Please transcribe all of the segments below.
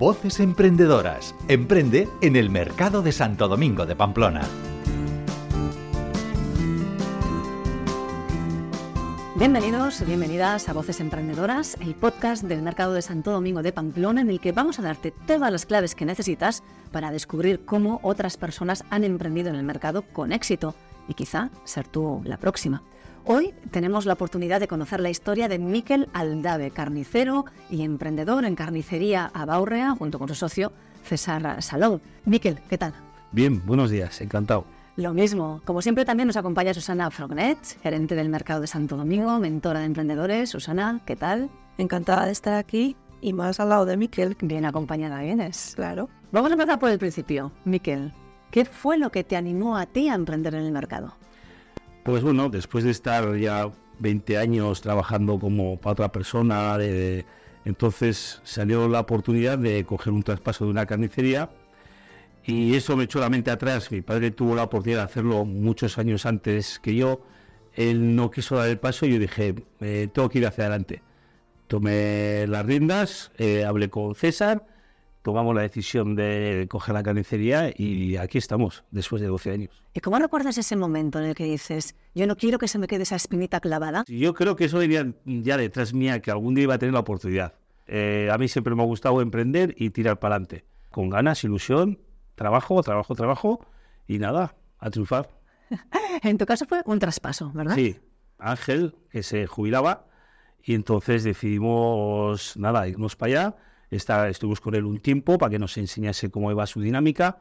Voces Emprendedoras. Emprende en el mercado de Santo Domingo de Pamplona. Bienvenidos, bienvenidas a Voces Emprendedoras, el podcast del mercado de Santo Domingo de Pamplona en el que vamos a darte todas las claves que necesitas para descubrir cómo otras personas han emprendido en el mercado con éxito y quizá ser tú la próxima. Hoy tenemos la oportunidad de conocer la historia de Miquel Aldave, carnicero y emprendedor en carnicería Abaurrea, junto con su socio César Salón. Miquel, ¿qué tal? Bien, buenos días, encantado. Lo mismo. Como siempre también nos acompaña Susana Frognet, gerente del mercado de Santo Domingo, mentora de emprendedores. Susana, ¿qué tal? Encantada de estar aquí y más al lado de Miquel. Bien acompañada vienes. Claro. Vamos a empezar por el principio. Miquel, ¿qué fue lo que te animó a ti a emprender en el mercado? Pues bueno, después de estar ya 20 años trabajando como para otra persona, entonces salió la oportunidad de coger un traspaso de una carnicería y eso me echó la mente atrás. Mi padre tuvo la oportunidad de hacerlo muchos años antes que yo. Él no quiso dar el paso y yo dije, tengo que ir hacia adelante. Tomé las riendas, eh, hablé con César, tomamos la decisión de coger la carnicería y aquí estamos, después de 12 años. ¿Y cómo recuerdas ese momento en el que dices, yo no quiero que se me quede esa espinita clavada? Yo creo que eso venía ya detrás mía, que algún día iba a tener la oportunidad. Eh, a mí siempre me ha gustado emprender y tirar para adelante, con ganas, ilusión trabajo, trabajo, trabajo y nada, a triunfar. en tu caso fue un traspaso, ¿verdad? Sí, Ángel, que se jubilaba, y entonces decidimos, nada, irnos para allá. Está, estuvimos con él un tiempo para que nos enseñase cómo iba su dinámica,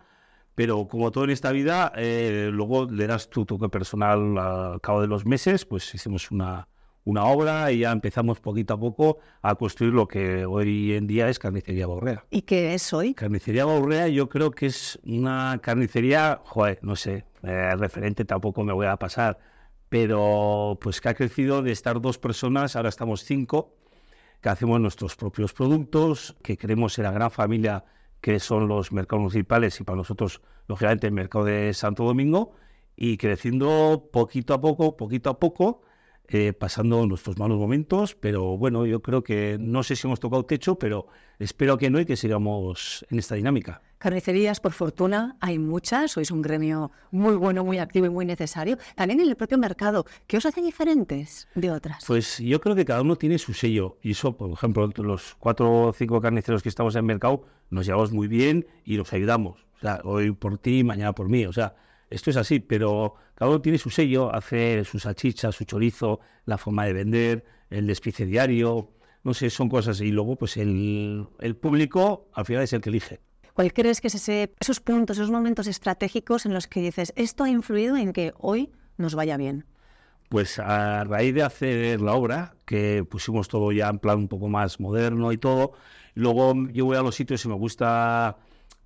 pero como todo en esta vida, eh, luego le das tu toque personal al cabo de los meses, pues hicimos una, una obra y ya empezamos poquito a poco a construir lo que hoy en día es Carnicería Baurrea. ¿Y qué es hoy? Carnicería Baurrea yo creo que es una carnicería, joder, no sé, eh, referente tampoco me voy a pasar, pero pues que ha crecido de estar dos personas, ahora estamos cinco, que hacemos nuestros propios productos, que creemos en la gran familia que son los mercados municipales y para nosotros, lógicamente, el mercado de Santo Domingo, y creciendo poquito a poco, poquito a poco, eh, pasando nuestros malos momentos, pero bueno, yo creo que no sé si hemos tocado techo, pero espero que no y que sigamos en esta dinámica. Carnicerías, por fortuna, hay muchas, sois un gremio muy bueno, muy activo y muy necesario. También en el propio mercado, ¿qué os hace diferentes de otras? Pues yo creo que cada uno tiene su sello y eso, por ejemplo, los cuatro o cinco carniceros que estamos en el mercado nos llevamos muy bien y nos ayudamos. O sea, hoy por ti, mañana por mí. O sea, esto es así, pero cada uno tiene su sello, hace su salchicha, su chorizo, la forma de vender, el despice diario, no sé, son cosas. Y luego, pues el, público al final es el que elige. ¿Cuál crees que es ese, esos puntos, esos momentos estratégicos en los que dices, esto ha influido en que hoy nos vaya bien? Pues a raíz de hacer la obra, que pusimos todo ya en plan un poco más moderno y todo, luego yo voy a los sitios y me gusta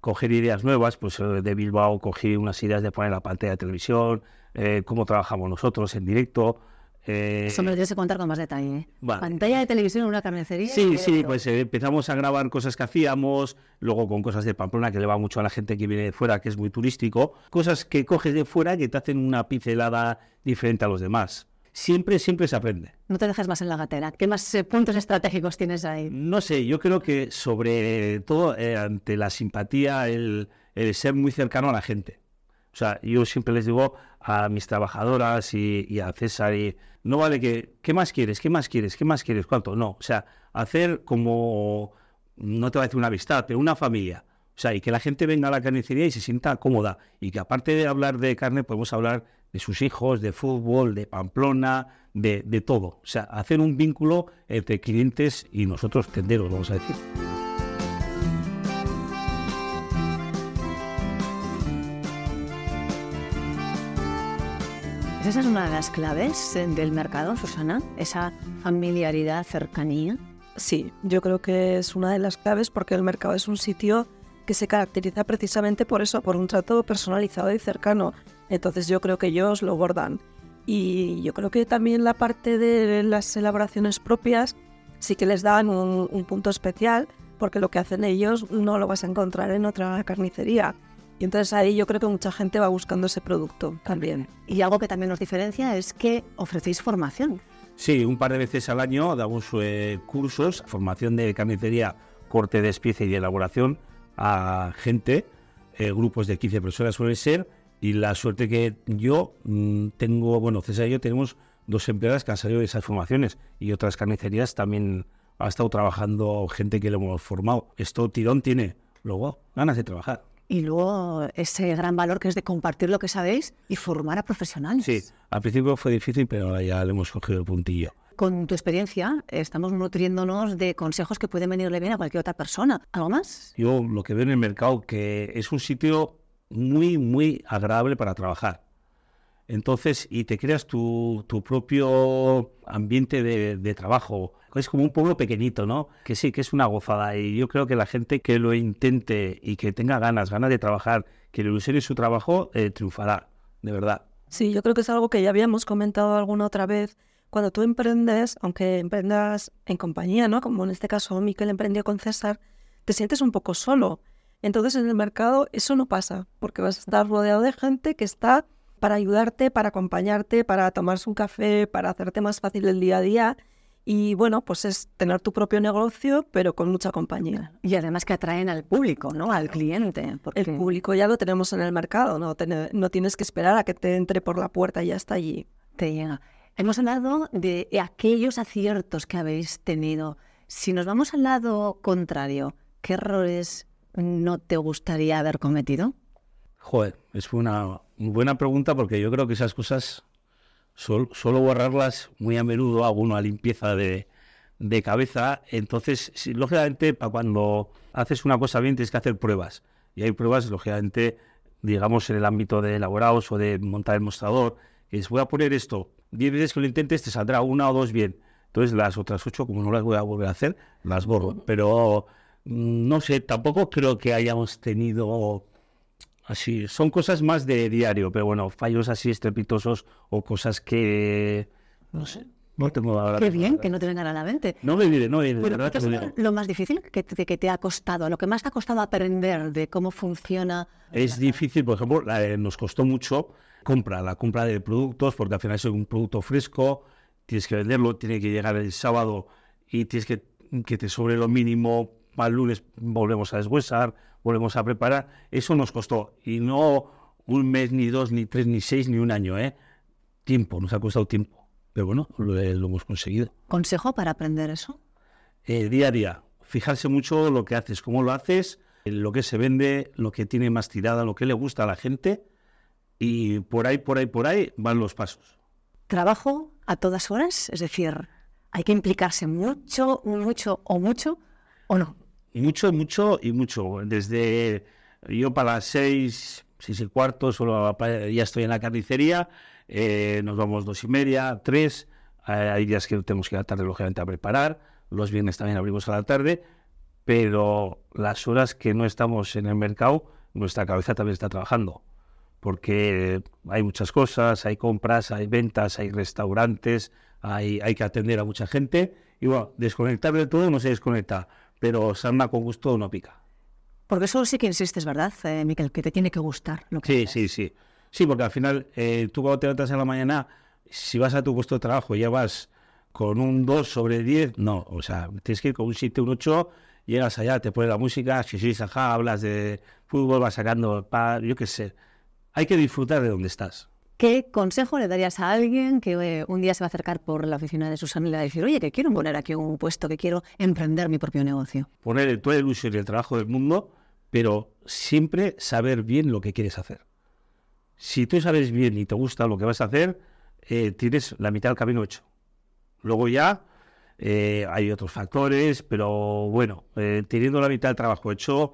coger ideas nuevas, pues eh, de Bilbao cogí unas ideas de poner la pantalla de televisión, eh, cómo trabajamos nosotros en directo. Eh, Eso me lo tienes que contar con más detalle. ¿eh? Pantalla de televisión en una carnicería. Sí, sí, pues empezamos a grabar cosas que hacíamos, luego con cosas de Pamplona que le va mucho a la gente que viene de fuera, que es muy turístico, cosas que coges de fuera que te hacen una pincelada diferente a los demás siempre, siempre se aprende. No te dejes más en la gatera. ¿Qué más eh, puntos estratégicos tienes ahí? No sé, yo creo que sobre todo eh, ante la simpatía, el, ser muy cercano a la gente. O sea, yo siempre les digo a mis trabajadoras y, a César, y, no vale que, ¿qué más quieres? ¿Qué más quieres? ¿Qué más quieres? ¿Cuánto? No, o sea, hacer como, no te voy a decir una amistad, pero una familia. O sea, y que la gente venga a la carnicería y se sienta cómoda. Y que aparte de hablar de carne, podemos hablar de sus hijos, de fútbol, de Pamplona, de, todo. O sea, hacer un vínculo entre clientes y nosotros tenderos, vamos a decir. ¿Esa es una de las claves eh, del mercado, Susana? Esa familiaridad, cercanía. Sí, yo creo que es una de las claves porque el mercado es un sitio que se caracteriza precisamente por eso, por un trato personalizado y cercano. Entonces yo creo que ellos lo bordan. Y yo creo que también la parte de las elaboraciones propias sí que les dan un, punto especial, porque lo que hacen ellos no lo vas a encontrar en otra carnicería. Y entonces ahí yo creo que mucha gente va buscando ese producto también. Y algo que también nos diferencia es que ofrecéis formación. Sí, un par de veces al año damos eh, cursos, formación de carnicería corte, despiece y de elaboración a gente, eh, grupos de 15 personas suele ser, y la suerte que yo mm, tengo, bueno, César y yo tenemos dos empleadas que han salido de esas formaciones y otras carnicerías también ha estado trabajando gente que le hemos formado. Esto tirón tiene, luego ganas de trabajar. Y luego ese gran valor que es de compartir lo que sabéis y formar a profesionales. Sí, al principio fue difícil, pero ahora ya le hemos cogido el puntillo. Con tu experiencia, estamos nutriéndonos de consejos que pueden venirle bien a cualquier otra persona. ¿Algo más? Yo lo que veo en el mercado que es un sitio muy, muy agradable para trabajar. Entonces, y te creas tu, propio ambiente de, de, trabajo. Es como un pueblo pequeñito, ¿no? Que sí, que es una gozada. Y yo creo que la gente que lo intente y que tenga ganas, ganas de trabajar, que le ilusione su trabajo, eh, triunfará, de verdad. Sí, yo creo que es algo que ya habíamos comentado alguna otra vez. Cuando tú emprendes, aunque emprendas en compañía, ¿no? Como en este caso Miquel emprendió con César, te sientes un poco solo. Entonces en el mercado eso no pasa, porque vas a estar rodeado de gente que está para ayudarte, para acompañarte, para tomarse un café, para hacerte más fácil el día a día. Y bueno, pues es tener tu propio negocio, pero con mucha compañía. Y además que atraen al público, ¿no? Al cliente. Porque... El público ya lo tenemos en el mercado, ¿no? no tienes que esperar a que te entre por la puerta y ya está allí. Te llega. Hemos hablado de aquellos aciertos que habéis tenido. Si nos vamos al lado contrario, ¿qué errores no te gustaría haber cometido? Joder, es una buena pregunta porque yo creo que esas cosas solo borrarlas muy a menudo hago una limpieza de, cabeza. Entonces, lógicamente, para cuando haces una cosa bien tienes que hacer pruebas. Y hay pruebas, lógicamente, digamos, en el ámbito de elaborados o de montar el mostrador. Que es, voy a poner esto, diez veces que lo intentes te saldrá una o dos bien. Entonces las otras ocho, como no las voy a volver a hacer, las borro. Pero mm, no sé, tampoco creo que hayamos tenido Así, son cosas más de diario, pero bueno, fallos así estrepitosos o cosas que, no sé, no tengo ahora. Qué bien, que no te vengan a la mente. No me viene, no me viene. ¿qué es lo más difícil que te, que te ha costado? Lo que más te ha costado aprender de cómo funciona. Es difícil, por ejemplo, nos costó mucho compra, la compra de productos, porque al final es un producto fresco, tienes que venderlo, tiene que llegar el sábado y tienes que que te sobre lo mínimo para el lunes volvemos a deshuesar, volvemos a preparar. Eso nos costó. Y no un mes, ni dos, ni tres, ni seis, ni un año, ¿eh? Tiempo, nos ha costado tiempo. Pero bueno, lo, hemos conseguido. ¿Consejo para aprender eso? Eh, día a día. Fijarse mucho lo que haces, cómo lo haces, lo que se vende, lo que tiene más tirada, lo que le gusta a la gente. Y por ahí, por ahí, por ahí van los pasos. ¿Trabajo a todas horas? Es decir, ¿hay que implicarse mucho, mucho o mucho o no? Mucho, mucho y mucho. Desde yo para las seis, seis y cuarto, solo ya estoy en la carnicería, eh, nos vamos dos y media, tres, hay días que tenemos que ir a la tarde, lógicamente, a preparar, los viernes también abrimos a la tarde, pero las horas que no estamos en el mercado, nuestra cabeza también está trabajando, porque hay muchas cosas, hay compras, hay ventas, hay restaurantes, hay, hay que atender a mucha gente, y bueno, desconectar de todo no se desconecta pero sarna con gusto no pica. Porque eso sí que insistes, ¿verdad, eh, Miquel? Que te tiene que gustar. Lo que sí, sí, sí. Sí, porque al final eh, tú cuando te levantas en la mañana, si vas a tu puesto de trabajo ya vas con un 2 sobre 10, no, o sea, tienes que ir con un 7, un 8, llegas allá, te pones la música, si ajá, hablas de fútbol, vas sacando, pa, yo qué sé. Hay que disfrutar de donde estás. ¿Qué consejo le darías a alguien que eh, un día se va a acercar por la oficina de Susana y le va a decir, oye, que quiero poner aquí un puesto, que quiero emprender mi propio negocio? Poner toda la ilusión y el trabajo del mundo, pero siempre saber bien lo que quieres hacer. Si tú sabes bien y te gusta lo que vas a hacer, eh, tienes la mitad del camino hecho. Luego ya eh, hay otros factores, pero bueno, teniendo la mitad del trabajo hecho,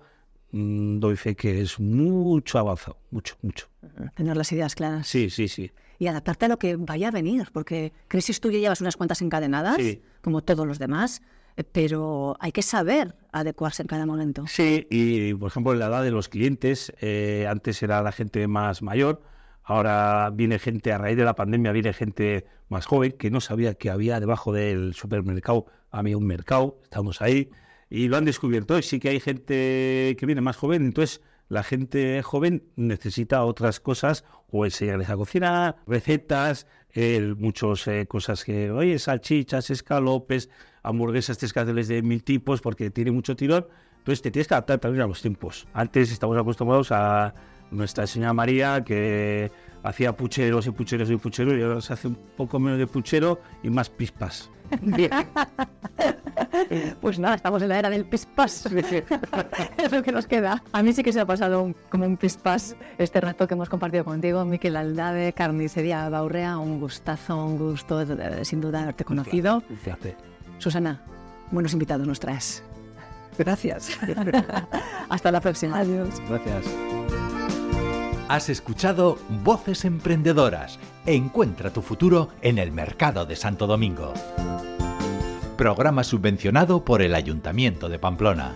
doy fe que es mucho avanzado, mucho, mucho. Tener las ideas claras. Sí, sí, sí. Y adaptarte a lo que vaya a venir, porque Crisis tú ya llevas unas cuantas encadenadas, como todos los demás, eh, pero hay que saber adecuarse en cada momento. Sí, y por ejemplo, la edad de los clientes, eh, antes era la gente más mayor, ahora viene gente, a raíz de la pandemia, viene gente más joven que no sabía que había debajo del supermercado, había un mercado, estamos ahí y lo han descubierto. Y sí que hay gente que viene más joven, entonces la gente joven necesita otras cosas o enseñarles a cocinar, recetas, eh, muchas eh, cosas que, oye, salchichas, escalopes, hamburguesas, tres carteles de mil tipos, porque tiene mucho tirón. Entonces te tienes que adaptar también a los tiempos. Antes estamos acostumbrados a nuestra señora María, que hacía pucheros y pucheros y pucheros, y ahora se hace un poco menos de puchero y más pispas. pues nada, estamos en la era del pispas. es lo que nos queda. A mí sí que se ha pasado como un pispas este rato que hemos compartido contigo, Miquel Aldave, Carnicería Baurrea. Un gustazo, un gusto, eh, sin duda, haberte conocido. Susana, buenos invitados nos traes. Gracias. Hasta la próxima. Adiós. Gracias. Has escuchado Voces Emprendedoras. Encuentra tu futuro en el Mercado de Santo Domingo. Programa subvencionado por el Ayuntamiento de Pamplona.